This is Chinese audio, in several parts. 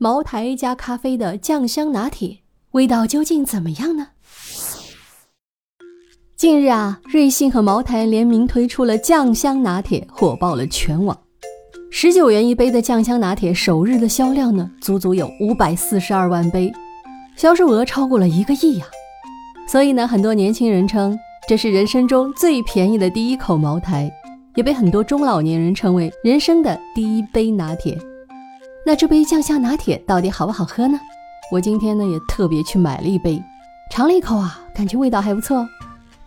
茅台加咖啡的酱香拿铁，味道究竟怎么样呢？近日啊，瑞幸和茅台联名推出了酱香拿铁，火爆了全网。十九元一杯的酱香拿铁首日的销量呢，足足有五百四十二万杯，销售额超过了一个亿呀。所以呢，很多年轻人称这是人生中最便宜的第一口茅台，也被很多中老年人称为人生的第一杯拿铁。那这杯酱香拿铁到底好不好喝呢？我今天呢也特别去买了一杯，尝了一口啊，感觉味道还不错。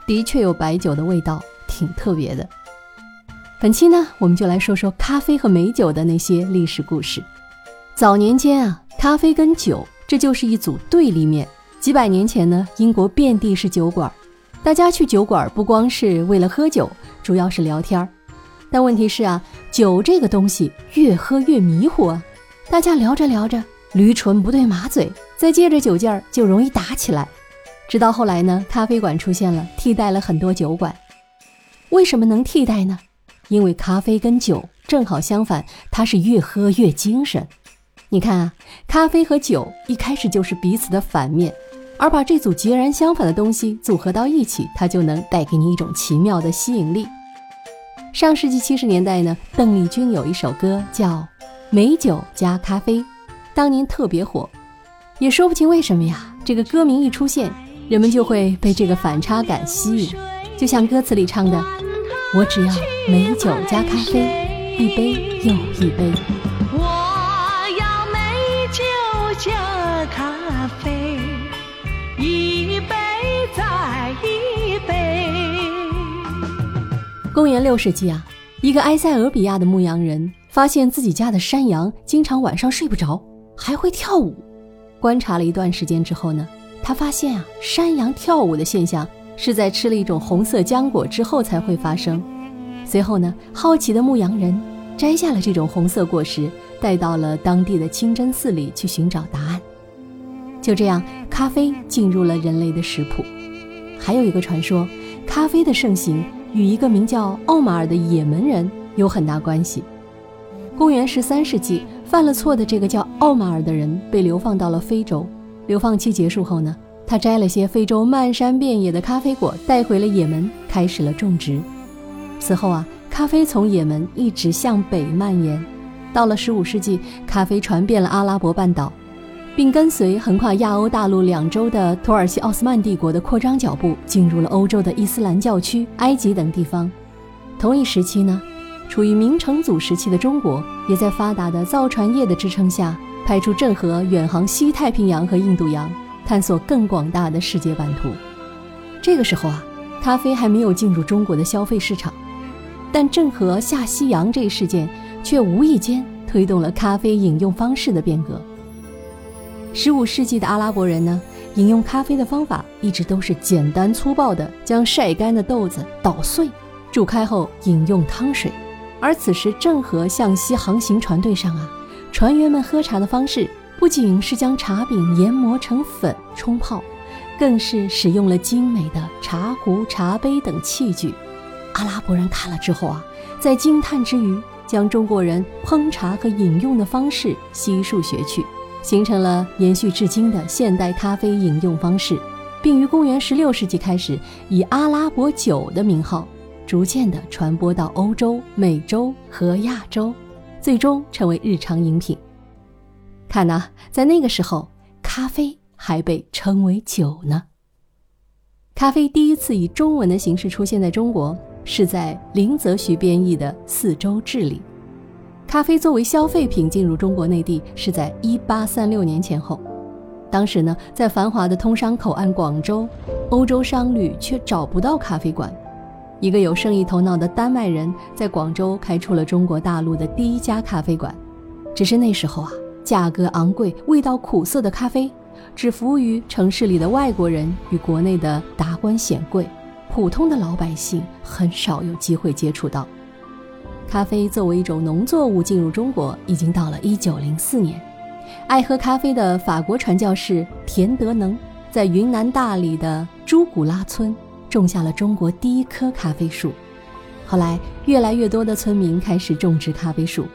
的确有白酒的味道，挺特别的。本期呢，我们就来说说咖啡和美酒的那些历史故事。早年间啊，咖啡跟酒这就是一组对立面。几百年前呢，英国遍地是酒馆，大家去酒馆不光是为了喝酒，主要是聊天儿。但问题是啊，酒这个东西越喝越迷糊啊，大家聊着聊着，驴唇不对马嘴，再借着酒劲儿就容易打起来。直到后来呢，咖啡馆出现了，替代了很多酒馆。为什么能替代呢？因为咖啡跟酒正好相反，它是越喝越精神。你看啊，咖啡和酒一开始就是彼此的反面，而把这组截然相反的东西组合到一起，它就能带给你一种奇妙的吸引力。上世纪七十年代呢，邓丽君有一首歌叫《美酒加咖啡》，当年特别火，也说不清为什么呀。这个歌名一出现。人们就会被这个反差感吸引，就像歌词里唱的：“我只要美酒加咖啡，一杯又一杯。”我要美酒加咖啡，一杯再一杯。公元六世纪啊，一个埃塞俄比亚的牧羊人发现自己家的山羊经常晚上睡不着，还会跳舞。观察了一段时间之后呢？他发现啊，山羊跳舞的现象是在吃了一种红色浆果之后才会发生。随后呢，好奇的牧羊人摘下了这种红色果实，带到了当地的清真寺里去寻找答案。就这样，咖啡进入了人类的食谱。还有一个传说，咖啡的盛行与一个名叫奥马尔的也门人有很大关系。公元十三世纪，犯了错的这个叫奥马尔的人被流放到了非洲。流放期结束后呢，他摘了些非洲漫山遍野的咖啡果带回了也门，开始了种植。此后啊，咖啡从也门一直向北蔓延，到了十五世纪，咖啡传遍了阿拉伯半岛，并跟随横跨亚欧大陆两洲的土耳其奥斯曼帝国的扩张脚步，进入了欧洲的伊斯兰教区、埃及等地方。同一时期呢，处于明成祖时期的中国，也在发达的造船业的支撑下。派出郑和远航西太平洋和印度洋，探索更广大的世界版图。这个时候啊，咖啡还没有进入中国的消费市场，但郑和下西洋这一事件却无意间推动了咖啡饮用方式的变革。十五世纪的阿拉伯人呢，饮用咖啡的方法一直都是简单粗暴的，将晒干的豆子捣碎，煮开后饮用汤水。而此时郑和向西航行船队上啊。船员们喝茶的方式不仅是将茶饼研磨成粉冲泡，更是使用了精美的茶壶、茶杯等器具。阿拉伯人看了之后啊，在惊叹之余，将中国人烹茶和饮用的方式悉数学去，形成了延续至今的现代咖啡饮用方式，并于公元十六世纪开始以阿拉伯酒的名号，逐渐地传播到欧洲、美洲和亚洲。最终成为日常饮品。看呐，在那个时候，咖啡还被称为酒呢。咖啡第一次以中文的形式出现在中国，是在林则徐编译的《四周志》里。咖啡作为消费品进入中国内地，是在一八三六年前后。当时呢，在繁华的通商口岸广州，欧洲商旅却找不到咖啡馆。一个有生意头脑的丹麦人在广州开出了中国大陆的第一家咖啡馆，只是那时候啊，价格昂贵、味道苦涩的咖啡，只服务于城市里的外国人与国内的达官显贵，普通的老百姓很少有机会接触到。咖啡作为一种农作物进入中国，已经到了1904年。爱喝咖啡的法国传教士田德能在云南大理的朱古拉村。种下了中国第一棵咖啡树，后来越来越多的村民开始种植咖啡树，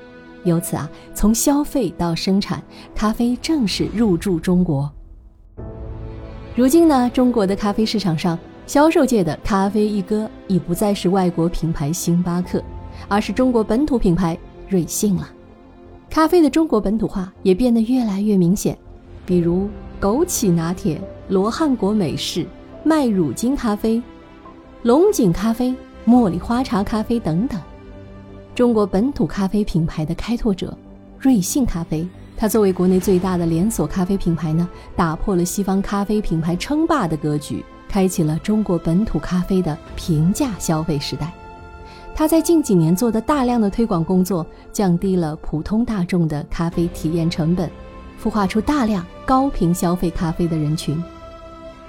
由此啊，从消费到生产，咖啡正式入驻中国。如今呢，中国的咖啡市场上，销售界的咖啡一哥已不再是外国品牌星巴克，而是中国本土品牌瑞幸了。咖啡的中国本土化也变得越来越明显，比如枸杞拿铁、罗汉果美式、麦乳精咖啡、龙井咖啡、茉莉花茶咖啡等等。中国本土咖啡品牌的开拓者，瑞幸咖啡，它作为国内最大的连锁咖啡品牌呢，打破了西方咖啡品牌称霸的格局，开启了中国本土咖啡的平价消费时代。它在近几年做的大量的推广工作，降低了普通大众的咖啡体验成本，孵化出大量高频消费咖啡的人群。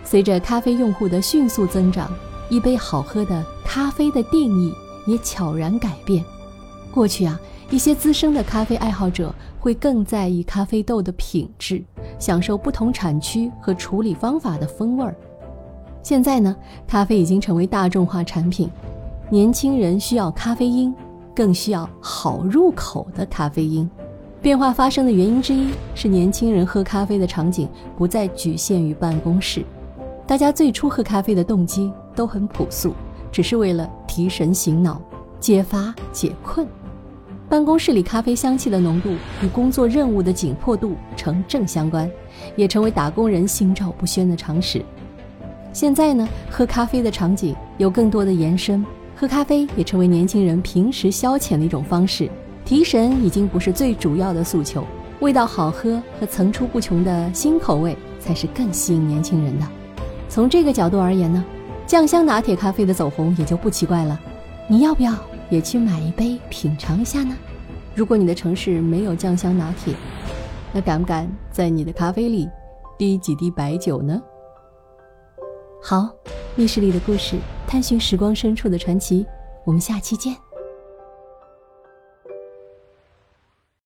随着咖啡用户的迅速增长，一杯好喝的咖啡的定义也悄然改变。过去啊，一些资深的咖啡爱好者会更在意咖啡豆的品质，享受不同产区和处理方法的风味儿。现在呢，咖啡已经成为大众化产品，年轻人需要咖啡因，更需要好入口的咖啡因。变化发生的原因之一是，年轻人喝咖啡的场景不再局限于办公室，大家最初喝咖啡的动机都很朴素，只是为了提神醒脑、解乏解困。办公室里咖啡香气的浓度与工作任务的紧迫度成正相关，也成为打工人心照不宣的常识。现在呢，喝咖啡的场景有更多的延伸，喝咖啡也成为年轻人平时消遣的一种方式。提神已经不是最主要的诉求，味道好喝和层出不穷的新口味才是更吸引年轻人的。从这个角度而言呢，酱香拿铁咖啡的走红也就不奇怪了。你要不要？也去买一杯品尝一下呢。如果你的城市没有酱香拿铁，那敢不敢在你的咖啡里滴几滴白酒呢？好，密室里的故事，探寻时光深处的传奇，我们下期见。